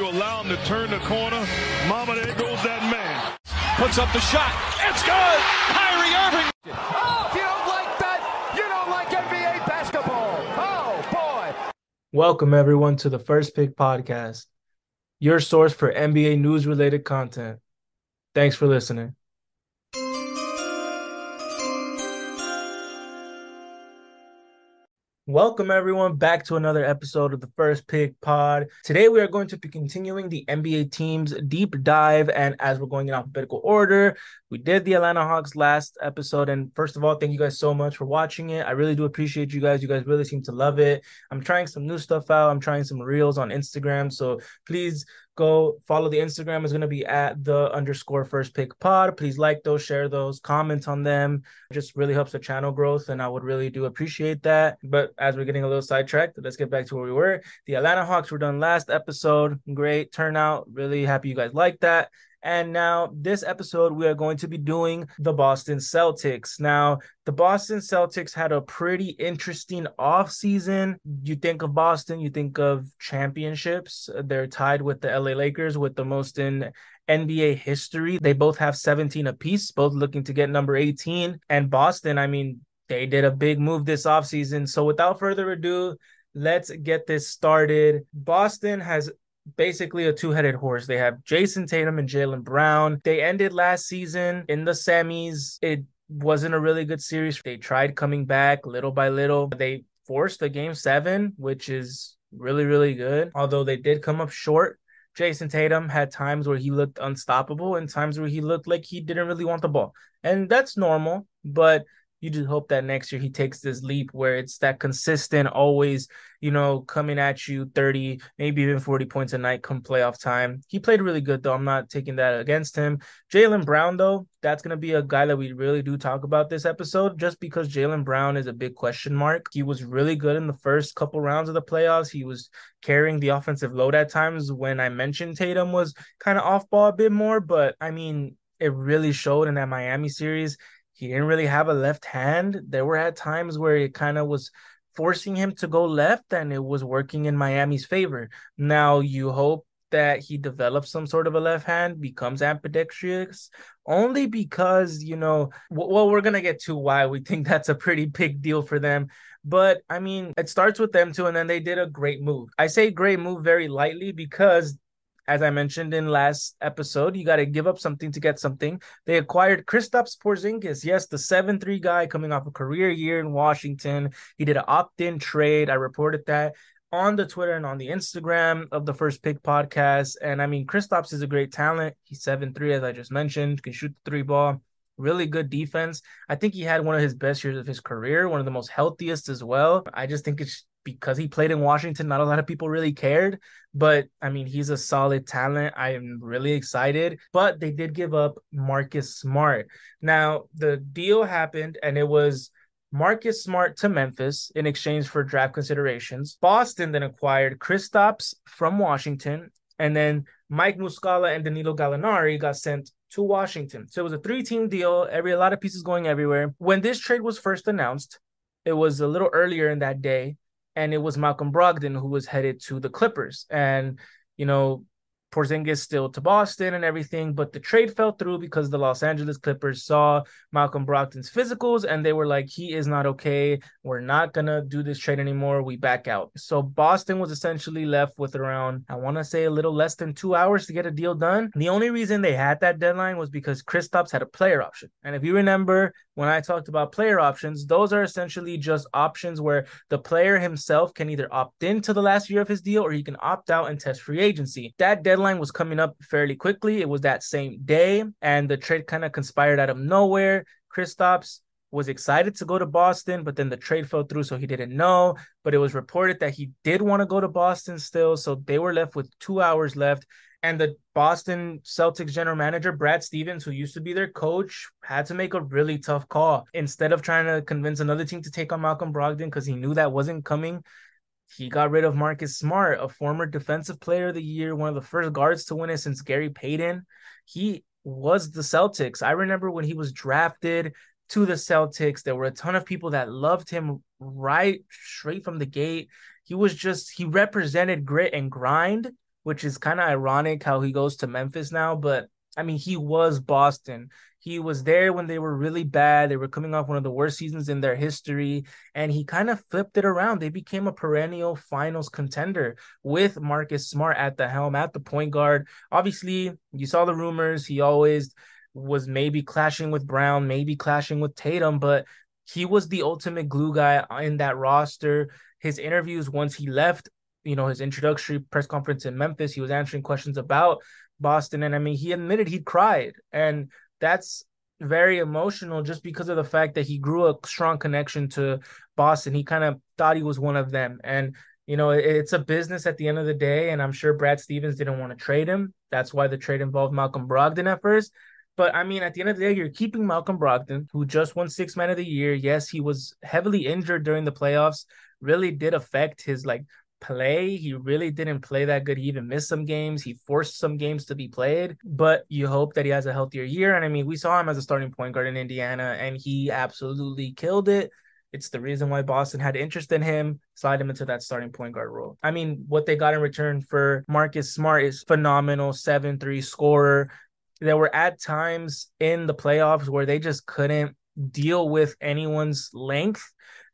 You allow him to turn the corner. Mama, there goes that man. Puts up the shot. It's good. Kyrie Irving. Oh, if you don't like that, you don't like NBA basketball. Oh, boy. Welcome, everyone, to the First Pick Podcast, your source for NBA news related content. Thanks for listening. Welcome, everyone, back to another episode of the First Pick Pod. Today, we are going to be continuing the NBA teams deep dive. And as we're going in alphabetical order, we did the Atlanta Hawks last episode. And first of all, thank you guys so much for watching it. I really do appreciate you guys. You guys really seem to love it. I'm trying some new stuff out, I'm trying some reels on Instagram. So please go follow the Instagram is going to be at the underscore first pick pod. Please like those, share those, comment on them. It just really helps the channel growth, and I would really do appreciate that. But as we're getting a little sidetracked, let's get back to where we were. The Atlanta Hawks were done last episode. Great turnout. Really happy you guys like that. And now, this episode, we are going to be doing the Boston Celtics. Now, the Boston Celtics had a pretty interesting offseason. You think of Boston, you think of championships. They're tied with the LA Lakers with the most in NBA history. They both have 17 apiece, both looking to get number 18. And Boston, I mean, they did a big move this offseason. So, without further ado, let's get this started. Boston has basically a two-headed horse. They have Jayson Tatum and Jaylen Brown. They ended last season in the semis. It wasn't a really good series. They tried coming back little by little. They forced a game seven, which is really, really good. Although they did come up short. Jayson Tatum had times where he looked unstoppable and times where he looked like he didn't really want the ball. And that's normal, but you just hope that next year he takes this leap where it's that consistent, always, you know, coming at you 30, maybe even 40 points a night come playoff time. He played really good, though. I'm not taking that against him. Jaylen Brown, though, that's going to be a guy that we really do talk about this episode just because Jaylen Brown is a big question mark. He was really good in the first couple rounds of the playoffs. He was carrying the offensive load at times when I mentioned Tatum was kind of off ball a bit more, but I mean, it really showed in that Miami series he didn't really have a left hand. There were at times where it kind of was forcing him to go left and it was working in Miami's favor. Now you hope that he develops some sort of a left hand, becomes ambidextrous, only because, you know, well, we're going to get to why we think that's a pretty big deal for them. But I mean, it starts with them too, and then they did a great move. I say great move very lightly because as I mentioned in last episode, you got to give up something to get something. They acquired Kristaps Porzingis, yes, the seven-three guy coming off a career year in Washington. He did an opt-in trade. I reported that on the Twitter and on the Instagram of the First Pick podcast. And I mean, Kristaps is a great talent. He's seven-three, as I just mentioned, can shoot the three ball. Really good defense. I think he had one of his best years of his career, one of the most healthiest as well. I just think it's because he played in Washington, not a lot of people really cared. But I mean, he's a solid talent. I am really excited. But they did give up Marcus Smart. Now, the deal happened, and it was Marcus Smart to Memphis in exchange for draft considerations. Boston then acquired Kristaps from Washington, and then Mike Muscala and Danilo Gallinari got sent to Washington. So it was a three-team deal. Every a lot of pieces going everywhere. When this trade was first announced, it was a little earlier in that day and it was Malcolm Brogdon who was headed to the Clippers. And, you know, Porzingis still to Boston and everything, but the trade fell through because the Los Angeles Clippers saw Malcolm Brogdon's physicals and they were like, he is not okay. We're not gonna do this trade anymore. We back out. So Boston was essentially left with around, I want to say, a little less than two hours to get a deal done. The only reason they had that deadline was because Kristaps had a player option. And if you remember when I talked about player options, those are essentially just options where the player himself can either opt into the last year of his deal or he can opt out and test free agency. That deadline deadline was coming up fairly quickly. It was that same day, and the trade kind of conspired out of nowhere. Kristaps was excited to go to Boston, but then the trade fell through, so he didn't know. But it was reported that he did want to go to Boston still, so they were left with two hours left. And the Boston Celtics general manager, Brad Stevens, who used to be their coach, had to make a really tough call. Instead of trying to convince another team to take on Malcolm Brogdon because he knew that wasn't coming, he got rid of Marcus Smart, a former defensive player of the year, one of the first guards to win it since Gary Payton. He was the Celtics. I remember when he was drafted to the Celtics, there were a ton of people that loved him right straight from the gate. He was just, he represented grit and grind which is kind of ironic how he goes to Memphis now. But I mean, he was Boston. He was there when they were really bad. They were coming off one of the worst seasons in their history, and he kind of flipped it around. They became a perennial finals contender with Marcus Smart at the helm, at the point guard. Obviously, you saw the rumors. He always was maybe clashing with Brown, maybe clashing with Tatum, but he was the ultimate glue guy in that roster. His interviews once he left, you know, his introductory press conference in Memphis, he was answering questions about Boston. And I mean, he admitted he cried. And that's very emotional just because of the fact that he grew a strong connection to Boston. He kind of thought he was one of them. And, you know, it's a business at the end of the day. And I'm sure Brad Stevens didn't want to trade him. That's why the trade involved Malcolm Brogdon at first. But I mean, at the end of the day, you're keeping Malcolm Brogdon, who just won six man of the year. Yes, he was heavily injured during the playoffs, really did affect his like play. He really didn't play that good. He even missed some games. He forced some games to be played, but you hope that he has a healthier year. And I mean, we saw him as a starting point guard in Indiana, and he absolutely killed it. It's the reason why Boston had interest in him, slide him into that starting point guard role. I mean, what they got in return for Marcus Smart is phenomenal 7 3 scorer. There were at times in the playoffs where they just couldn't deal with anyone's length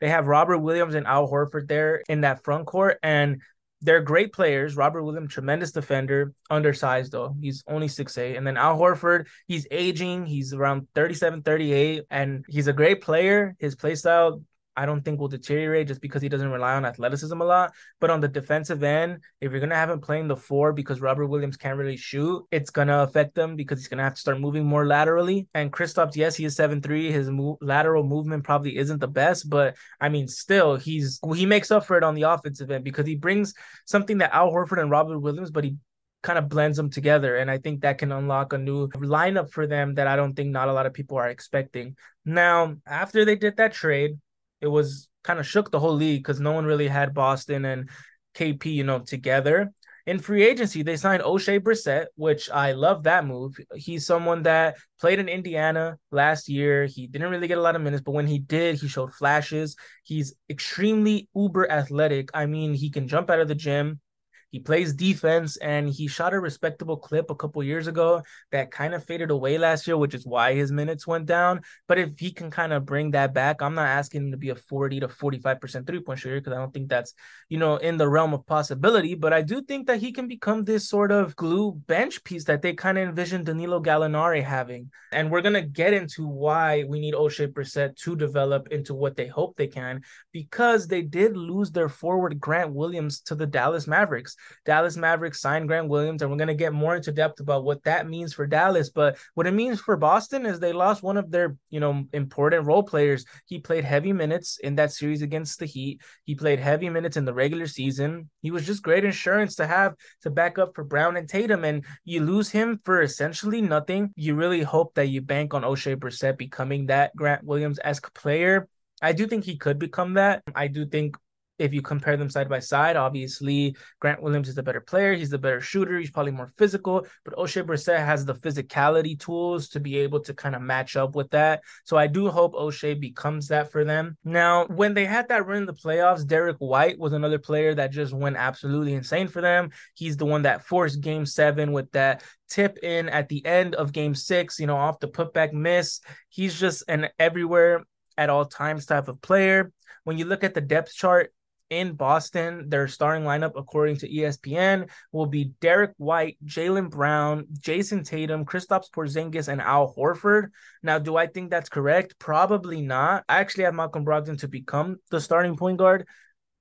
they have Robert Williams and Al Horford there in that front court, and they're great players. Robert Williams, tremendous defender, undersized though. He's only 6'8. And then Al Horford, he's aging. He's around 37, 38, and he's a great player. His play style I don't think will deteriorate just because he doesn't rely on athleticism a lot. But on the defensive end, if you're gonna have him playing the four because Robert Williams can't really shoot, it's gonna affect them because he's gonna have to start moving more laterally. And Kristaps, yes, he is seven three. His lateral movement probably isn't the best, but I mean, still, he's he makes up for it on the offensive end because he brings something that Al Horford and Robert Williams, but he kind of blends them together. And I think that can unlock a new lineup for them that I don't think not a lot of people are expecting. Now, after they did that trade, it was kind of shook the whole league because no one really had Boston and KP, you know, together. In free agency, they signed Oshae Brissett, which I love that move. He's someone that played in Indiana last year. He didn't really get a lot of minutes, but when he did, he showed flashes. He's extremely uber athletic. I mean, he can jump out of the gym. He plays defense and he shot a respectable clip a couple years ago that kind of faded away last year, which is why his minutes went down. But if he can kind of bring that back, I'm not asking him to be a 40 to 45% three point shooter because I don't think that's, you know, in the realm of possibility. But I do think that he can become this sort of glue bench piece that they kind of envision Danilo Gallinari having. And we're going to get into why we need Oshae Brissett to develop into what they hope they can because they did lose their forward Grant Williams to the Dallas Mavericks. Dallas Mavericks signed Grant Williams, and we're going to get more into depth about what that means for Dallas. But what it means for Boston is they lost one of their, you know, important role players. He played heavy minutes in that series against the Heat. He played heavy minutes in the regular season. He was just great insurance to have to back up for Brown and Tatum. And you lose him for essentially nothing. You really hope that you bank on Oshae Brissett becoming that Grant Williams esque player. I do think he could become that. I do think if you compare them side by side, obviously Grant Williams is the better player. He's the better shooter. He's probably more physical, but Oshae Brissett has the physicality tools to be able to kind of match up with that. So I do hope Oshae becomes that for them. Now, when they had that run in the playoffs, Derrick White was another player that just went absolutely insane for them. He's the one that forced game seven with that tip in at the end of game six, you know, off the putback miss. He's just an everywhere at all times type of player. When you look at the depth chart, in Boston, their starting lineup, according to ESPN, will be Derrick White, Jaylen Brown, Jayson Tatum, Kristaps Porzingis, and Al Horford. Now, do I think that's correct? Probably not. I actually have Malcolm Brogdon to become the starting point guard,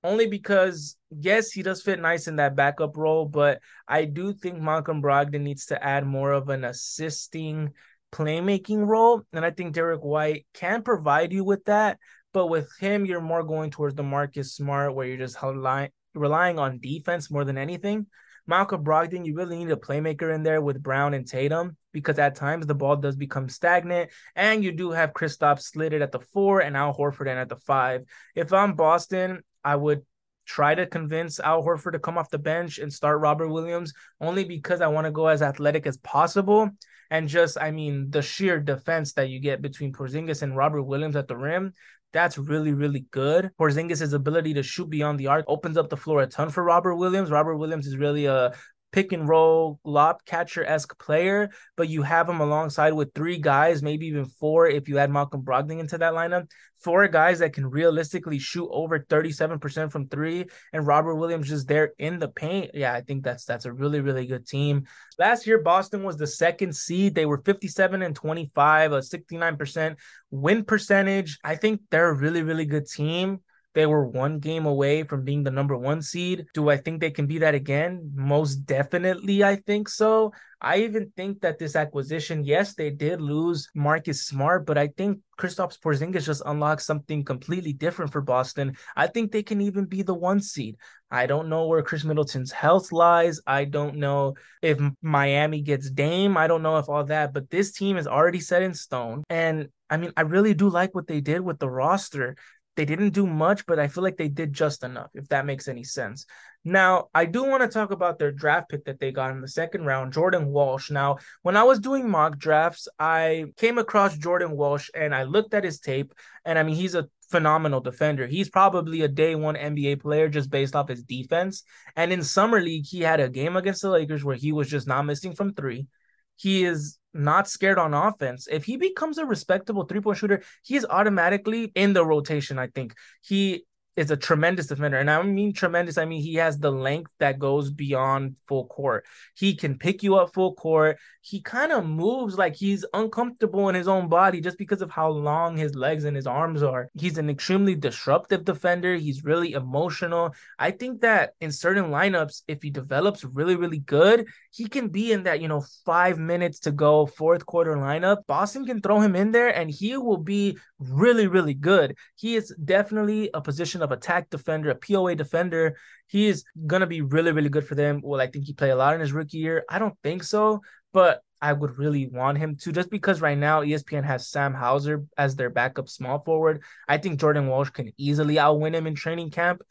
only because yes, he does fit nice in that backup role, but I do think Malcolm Brogdon needs to add more of an assisting playmaking role. And I think Derrick White can provide you with that. But with him, you're more going towards the Marcus Smart, where you're just relying relying on defense more than anything. Malcolm Brogdon, you really need a playmaker in there with Brown and Tatum because at times the ball does become stagnant, and you do have Kristaps slitted at the four and Al Horford in at the five. If I'm Boston, I would try to convince Al Horford to come off the bench and start Robert Williams only because I want to go as athletic as possible. And just, I mean, the sheer defense that you get between Porzingis and Robert Williams at the rim, that's really, really good. Porzingis' ability to shoot beyond the arc opens up the floor a ton for Robert Williams. Robert Williams is really a pick and roll, lob catcher esque player, but you have him alongside with three guys, maybe even four if you add Malcolm Brogdon into that lineup. Four guys that can realistically shoot over 37% from three, and Robert Williams just there in the paint. Yeah, I think that's that's a really, really good team. Last year, Boston was the second seed. They were 57 and 25, a 69% win percentage. I think they're a really, really good team. They were one game away from being the number one seed. Do I think they can be that again? Most definitely, I think so. I even think that this acquisition, yes, they did lose Marcus Smart, but I think Kristaps Porzingis just unlocks something completely different for Boston. I think they can even be the one seed. I don't know where Khris Middleton's health lies. I don't know if Miami gets Dame. I don't know if all that, but this team is already set in stone. And I mean, I really do like what they did with the roster. They didn't do much, but I feel like they did just enough, if that makes any sense. Now, I do want to talk about their draft pick that they got in the second round, Jordan Walsh. Now, when I was doing mock drafts, I came across Jordan Walsh and I looked at his tape. And I mean, he's a phenomenal defender. He's probably a day one NBA player just based off his defense. And in Summer League, he had a game against the Lakers where he was just not missing from three. He is not scared on offense. If he becomes a respectable three point shooter, he is automatically in the rotation. I think he is a tremendous defender. And I mean tremendous, I mean he has the length that goes beyond full court. He can pick you up full court. He kind of moves like he's uncomfortable in his own body just because of how long his legs and his arms are. He's an extremely disruptive defender. He's really emotional. I think that in certain lineups, if he develops really, really good, he can be in that, you know, five minutes to go, fourth quarter lineup. Boston can throw him in there and he will be really, really good. He is definitely a position of attack defender, a POA defender. He is gonna be really, really good for them. Well, I think he played a lot in his rookie year. I don't think so, but I would really want him to just because right now ESPN has Sam Hauser as their backup small forward. I think Jordan Walsh can easily outwin him in training camp.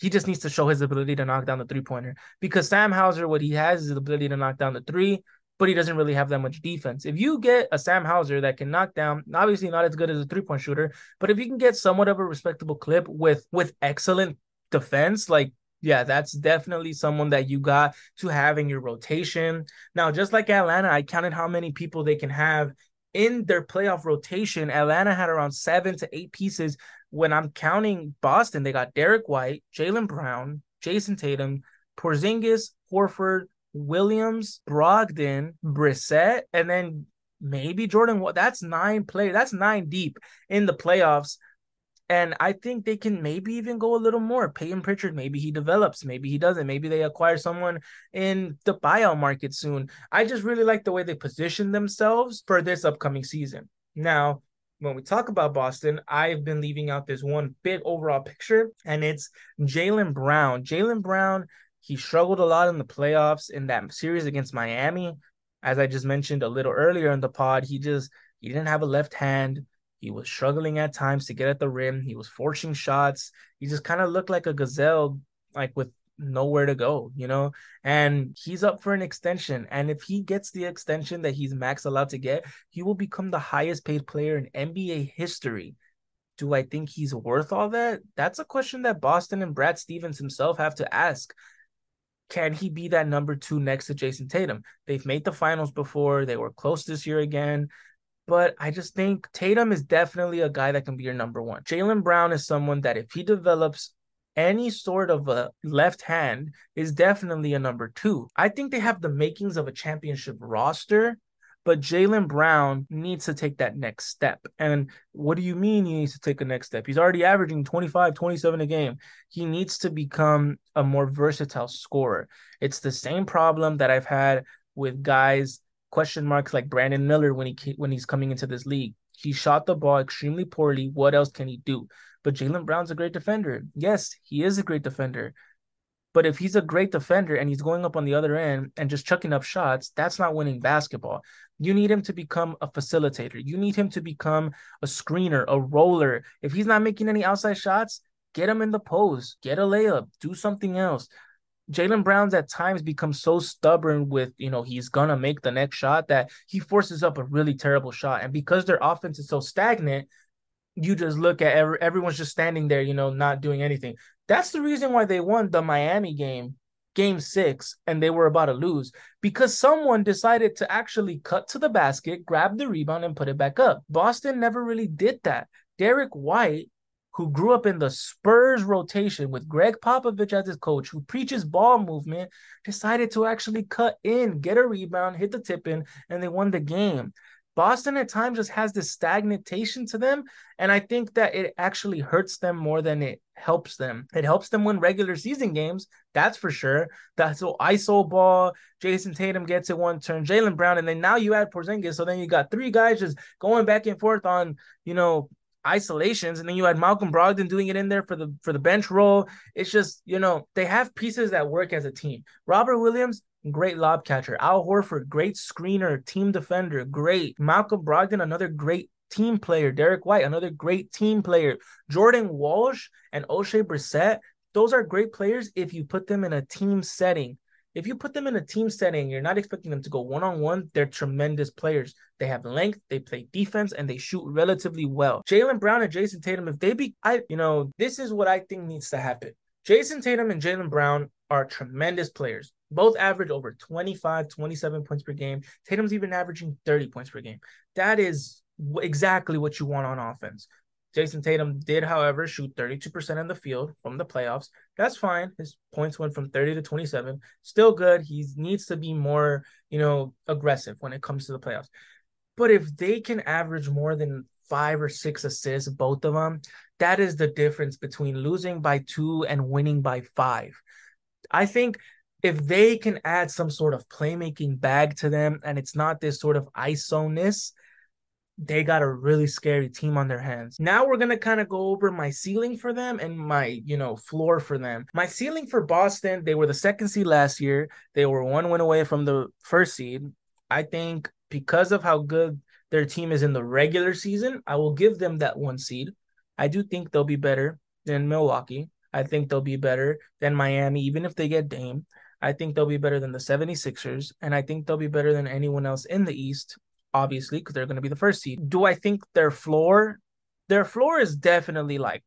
He just needs to show his ability to knock down the three pointer because Sam Hauser, what he has is the ability to knock down the three but he doesn't really have that much defense. If you get a Sam Hauser that can knock down, obviously not as good as a three point shooter, but if you can get somewhat of a respectable clip with with excellent defense, like yeah, that's definitely someone that you got to have in your rotation. Now, just like Atlanta, I counted how many people they can have in their playoff rotation. Atlanta had around seven to eight pieces. When I'm counting Boston, they got Derrick White, Jalen Brown, Jayson Tatum, Porzingis, Horford, Williams, Brogdon, Brissett, and then maybe Jordan. That's nine play. That's nine deep in the playoffs. And I think they can maybe even go a little more. Payton Pritchard, maybe he develops, maybe he doesn't. Maybe they acquire someone in the buyout market soon. I just really like the way they position themselves for this upcoming season. Now, when we talk about Boston, I've been leaving out this one big overall picture, and it's Jaylen Brown. Jaylen Brown he struggled a lot in the playoffs in that series against Miami. As I just mentioned a little earlier in the pod, he just he didn't have a left hand. He was struggling at times to get at the rim. He was forcing shots. He just kind of looked like a gazelle, like with nowhere to go, you know? And he's up for an extension. And if he gets the extension that he's max allowed to get, he will become the highest paid player in NBA history. Do I think he's worth all that? That's a question that Boston and Brad Stevens himself have to ask can he be that number two next to Jayson Tatum? They've made the finals before. They were close this year again. But I just think Tatum is definitely a guy that can be your number one. Jaylen Brown is someone that if he develops any sort of a left hand, is definitely a number two. I think they have the makings of a championship roster but Jaylen Brown needs to take that next step. And what do you mean he needs to take a next step? He's already averaging 25, 27 a game. He needs to become a more versatile scorer. It's the same problem that I've had with guys question marks like Brandon Miller when he when he's coming into this league. He shot the ball extremely poorly. What else can he do? But Jaylen Brown's a great defender. Yes, he is a great defender. But if he's a great defender and he's going up on the other end and just chucking up shots, that's not winning basketball. You need him to become a facilitator. You need him to become a screener, a roller. If he's not making any outside shots, get him in the post, get a layup, do something else. Jaylen Brown's at times becomes so stubborn with, you know, he's gonna make the next shot that he forces up a really terrible shot. And because their offense is so stagnant, you just look at every, everyone's just standing there, you know, not doing anything. That's the reason why they won the Miami game game six and they were about to lose because someone decided to actually cut to the basket, grab the rebound, and put it back up. Boston never really did that. Derrick White, who grew up in the Spurs rotation with Gregg Popovich as his coach, who preaches ball movement, decided to actually cut in, get a rebound, hit the tip in, and they won the game. Boston at times just has this stagnation to them. And I think that it actually hurts them more than it helps them. It helps them win regular season games, that's for sure. That's so ISO ball, Jayson Tatum gets it one turn, Jaylen Brown, and then now you add Porzingis. So then you got three guys just going back and forth on, you know, isolations and then you had Malcolm Brogdon doing it in there for the for the bench role it's just you know they have pieces that work as a team Robert Williams great lob catcher. Al Horford, great screener, team defender, great. Malcolm Brogdon, another great team player. Derrick White, another great team player. Jordan Walsh and Oshae Brissett, those are great players if you put them in a team setting. If you put them in a team setting, you're not expecting them to go one on one. They're tremendous players. They have length, they play defense, and they shoot relatively well. Jaylen Brown and Jayson Tatum, if they be, I, you know, this is what I think needs to happen. Jayson Tatum and Jaylen Brown are tremendous players. Both average over 25, 27 points per game. Tatum's even averaging 30 points per game. That is exactly what you want on offense. Jayson Tatum did, however, shoot 32% in the field from the playoffs. That's fine. His points went from 30 to 27. Still good. He needs to be more, you know, aggressive when it comes to the playoffs. But if they can average more than five or six assists, both of them, that is the difference between losing by two and winning by five. I think if they can add some sort of playmaking bag to them and it's not this sort of iso-ness, they got a really scary team on their hands. Now we're going to kind of go over my ceiling for them and my, you know, floor for them. My ceiling for Boston, they were the second seed last year. They were one win away from the first seed. I think because of how good their team is in the regular season, I will give them that one seed. I do think they'll be better than Milwaukee. I think they'll be better than Miami, even if they get Dame. I think they'll be better than the 76ers, and I think they'll be better than anyone else in the East, obviously, because they're going to be the first seed. Do I think their floor? Their floor is definitely like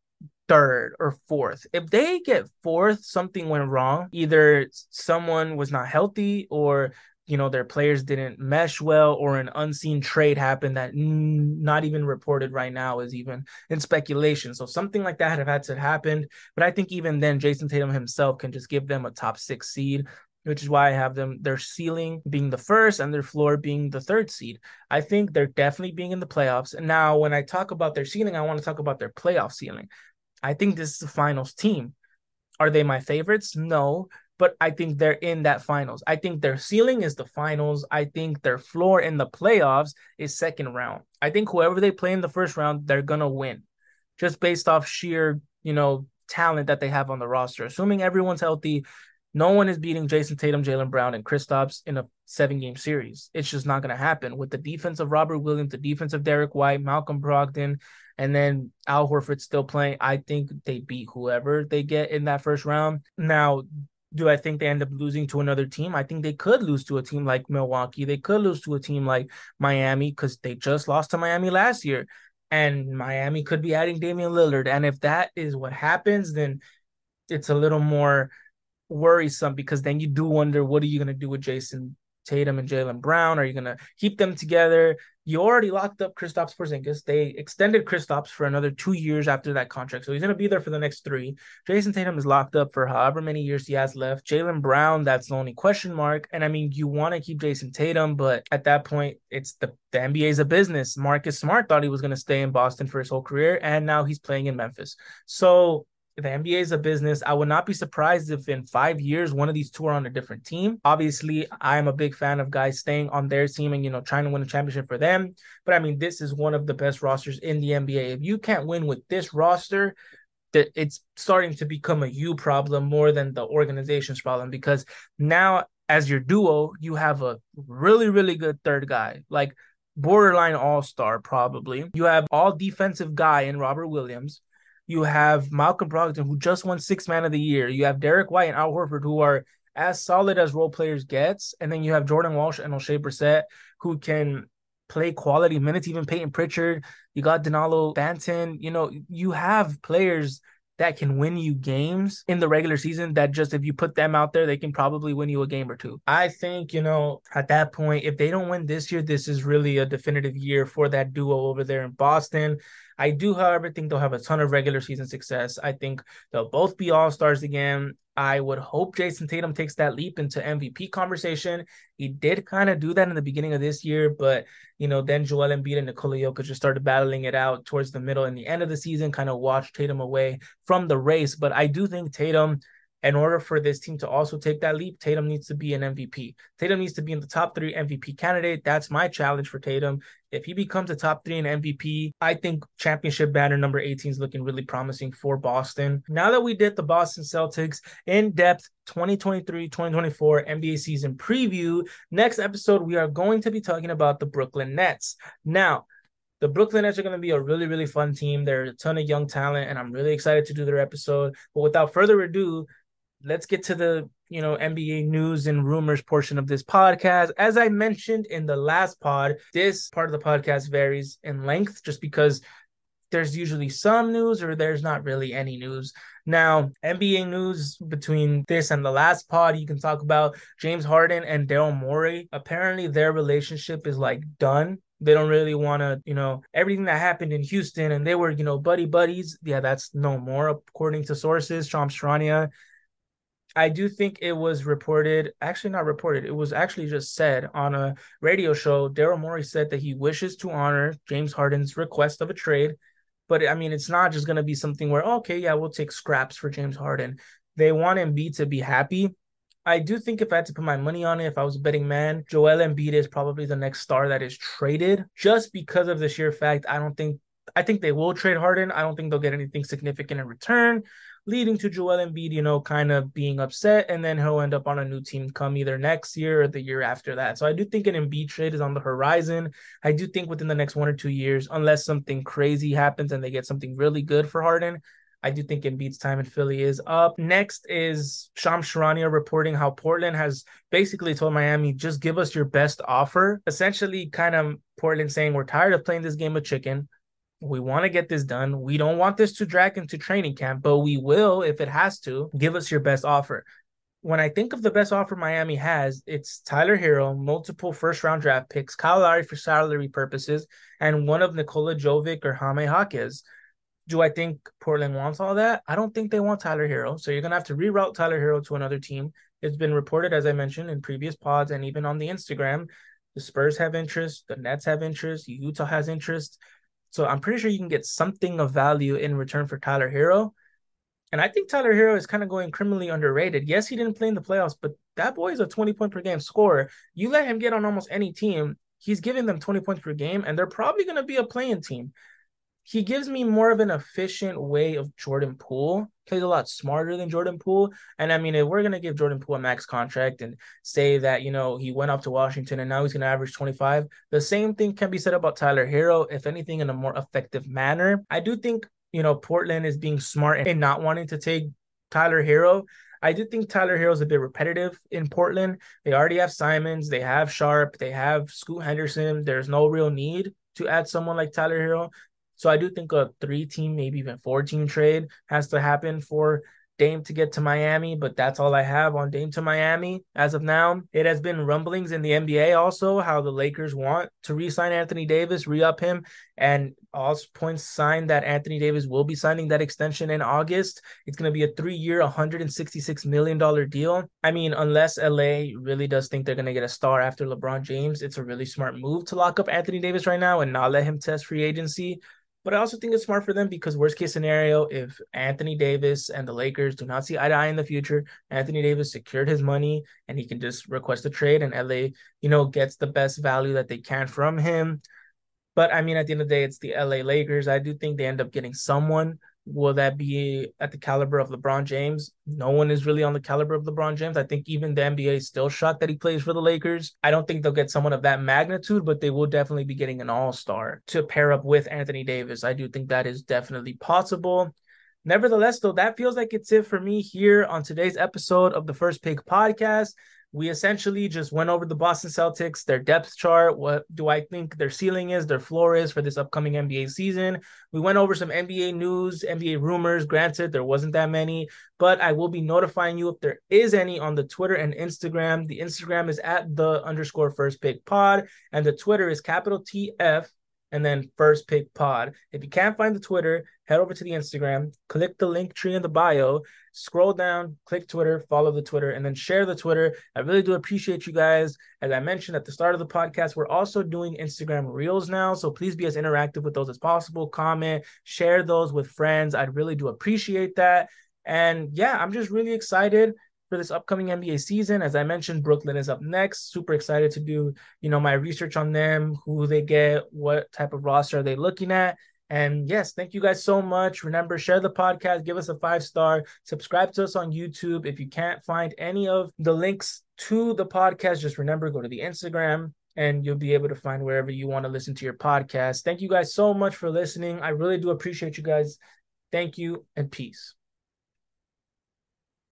third or fourth. If they get fourth, something went wrong. Either someone was not healthy or you know their players didn't mesh well or an unseen trade happened that not even reported right now is even in speculation so something like that have had to happen but i think even then jayson tatum himself can just give them a top six seed which is why i have them their ceiling being the first and their floor being the third seed i think they're definitely being in the playoffs and now when i talk about their ceiling i want to talk about their playoff ceiling i think this is the finals team are they my favorites no but I think they're in that finals. I think their ceiling is the finals. I think their floor in the playoffs is second round. I think whoever they play in the first round, they're gonna win, just based off sheer, you know, talent that they have on the roster. Assuming everyone's healthy, no one is beating Jayson Tatum, Jaylen Brown, and Kristaps in a seven game series. It's just not going to happen. With the defense of Robert Williams, the defense of Derrick White, Malcolm Brogdon, and then Al Horford still playing, I think they beat whoever they get in that first round. Now, do I think they end up losing to another team? I think they could lose to a team like Milwaukee. They could lose to a team like Miami because they just lost to Miami last year. And Miami could be adding Damian Lillard. And if that is what happens, then it's a little more worrisome because then you do wonder what are you to do with Jayson Tatum and Jaylen Brown? Are you to keep them together? You already locked up Kristaps Porzingis. They extended Kristaps for another two years after that contract, so he's to be there for the next three. Jayson Tatum is locked up for however many years he has left. Jaylen Brown, that's the only question mark. And I mean, you want to keep Jayson Tatum, but at that point, it's the the NBA is a business. Marcus Smart thought he was to stay in Boston for his whole career, and now he's playing in Memphis. So the NBA is a business. I would not be surprised if in five years one of these two are on a different team. Obviously, I'm a big fan of guys staying on their team and you know trying to win a championship for them. But I mean, this is one of the best rosters in the NBA. If you can't win with this roster, that it's starting to become a you problem more than the organization's problem because now as your duo, you have a really, really good third guy. Like borderline all-star, probably. You have all defensive guy in Robert Williams. You have Malcolm Brogdon, who just won six man of the year. You have Derrick White and Al Horford, who are as solid as role players gets. And then you have Jordan Walsh and Oshae Brissett, who can play quality minutes, even Payton Pritchard. You got Dalano Banton. You know, you have players that can win you games in the regular season that just if you put them out there, they can probably win you a game or two. I think, you know, at that point, if they don't win this year, this is really a definitive year for that duo over there in Boston. I do, however, think they'll have a ton of regular season success. I think they'll both be all stars again. I would hope Jayson Tatum takes that leap into MVP conversation. He did kind of do that in the beginning of this year, but you know, then Joel Embiid and Nikola Jokic just started battling it out towards the middle and the end of the season, kind of watched Tatum away from the race. But I do think Tatum in order for this team to also take that leap, Tatum needs to be an MVP. Tatum needs to be in the top three MVP candidate. That's my challenge for Tatum. If he becomes a top three in MVP, I think championship banner number 18 is looking really promising for Boston. Now that we did the Boston Celtics in depth 2023 2024 NBA season preview, next episode, we are going to be talking about the Brooklyn Nets. Now, the Brooklyn Nets are going to be a really, really fun team. There's a ton of young talent, and I'm really excited to do their episode. But without further ado, let's get to the you know NBA news and rumors portion of this podcast. As I mentioned in the last pod, this part of the podcast varies in length just because there's usually some news or there's not really any news. Now, NBA news between this and the last pod, you can talk about James Harden and Daryl Morey. Apparently, their relationship is like done. They don't really want to, you know, everything that happened in Houston and they were, you know, buddy buddies. Yeah, that's no more, according to sources. Charania I do think it was reported, actually not reported, it was actually just said on a radio show. Daryl Morey said that he wishes to honor James Harden's request of a trade. But I mean, it's not just going to be something where, oh, okay, yeah, we'll take scraps for James Harden. They want Embiid to be happy. I do think if I had to put my money on it, if I was a betting man, Joel Embiid is probably the next star that is traded just because of the sheer fact I don't think I think they will trade Harden. I don't think they'll get anything significant in return leading to Joel Embiid, you know, kind of being upset, and then he'll end up on a new team come either next year or the year after that. So I do think an Embiid trade is on the horizon. I do think within the next one or two years, unless something crazy happens and they get something really good for Harden, I do think Embiid's time in Philly is up. Next is Shams Charania reporting how Portland has basically told Miami, just give us your best offer. Essentially, kind of Portland saying, we're tired of playing this game of chicken. We want to get this done. We don't want this to drag into training camp, but we will if it has to. Give us your best offer. When I think of the best offer Miami has, it's Tyler Herro, multiple first round draft picks, Kyle Lowry for salary purposes, and one of Nikola Jovic or Jaime. Do I think Portland wants all that? I don't think they want Tyler Herro. So you're going to have to reroute Tyler Herro to another team. It's been reported, as I mentioned in previous pods and even on the Instagram. The Spurs have interest, the Nets have interest, Utah has interest. So I'm pretty sure you can get something of value in return for Tyler Herro. And I think Tyler Herro is kind of going criminally underrated. Yes, he didn't play in the playoffs, but that boy is a 20 point per game scorer. You let him get on almost any team, he's giving them 20 points per game, and they're probably going to be a playing team he gives me more of an efficient way of Jordan Poole. Plays a lot smarter than Jordan Poole. And I mean, if we're gonna give Jordan Poole a max contract and say that, you know, he went up to Washington and now he's gonna average 25, the same thing can be said about Tyler Herro, if anything, in a more effective manner. I do think, you know, Portland is being smart and not wanting to take Tyler Herro. I do think Tyler Herro is a bit repetitive in Portland. They already have Simons, they have Sharpe, they have Scoot Henderson. There's no real need to add someone like Tyler Herro. So I do think a three team, maybe even four team trade has to happen for Dame to get to Miami, but that's all I have on Dame to Miami as of now. It has been rumblings in the NBA also how the Lakers want to re-sign Anthony Davis, re-up him, and all points sign that Anthony Davis will be signing that extension in August. It's going to be a three-year, $166 million deal. I mean, unless LA really does think they're going to get a star after LeBron James, it's a really smart move to lock up Anthony Davis right now and not let him test free agency. But I also think it's smart for them because worst case scenario, if Anthony Davis and the Lakers do not see eye to eye in the future, Anthony Davis secured his money and he can just request a trade and LA, you know, gets the best value that they can from him. But I mean, at the end of the day, it's the LA Lakers. I do think they end up getting someone Will that be at the caliber of LeBron James? No one is really on the caliber of LeBron James. I think even the NBA is still shocked that he plays for the Lakers. I don't think they'll get someone of that magnitude, but they will definitely be getting an all star to pair up with Anthony Davis. I do think that is definitely possible. Nevertheless, though, that feels like it's it for me here on today's episode of the First Pick podcast. We essentially just went over the Boston Celtics, their depth chart, what do I think their ceiling is, their floor is for this upcoming NBA season. We went over some NBA news, NBA rumors. Granted, there wasn't that many, but I will be notifying you if there is any on the Twitter and Instagram. The Instagram is at the underscore first pick pod, and the Twitter is capital TF and then first pick pod. If you can't find the Twitter, head over to the Instagram, click the link tree in the bio, scroll down, click Twitter, follow the Twitter, and then share the Twitter. I really do appreciate you guys. As I mentioned at the start of the podcast, we're also doing Instagram Reels now. So please be as interactive with those as possible. Comment, share those with friends. I'd really do appreciate that. And yeah, I'm just really excited for this upcoming NBA season. As I mentioned, Brooklyn is up next. Super excited to do, you know, my research on them, who they get, what type of roster are they looking at. And yes, thank you guys so much. Remember, share the podcast, give us a five star, subscribe to us on YouTube. If you can't find any of the links to the podcast, just remember go to the Instagram and you'll be able to find wherever you want to listen to your podcast. Thank you guys so much for listening. I really do appreciate you guys. Thank you and peace.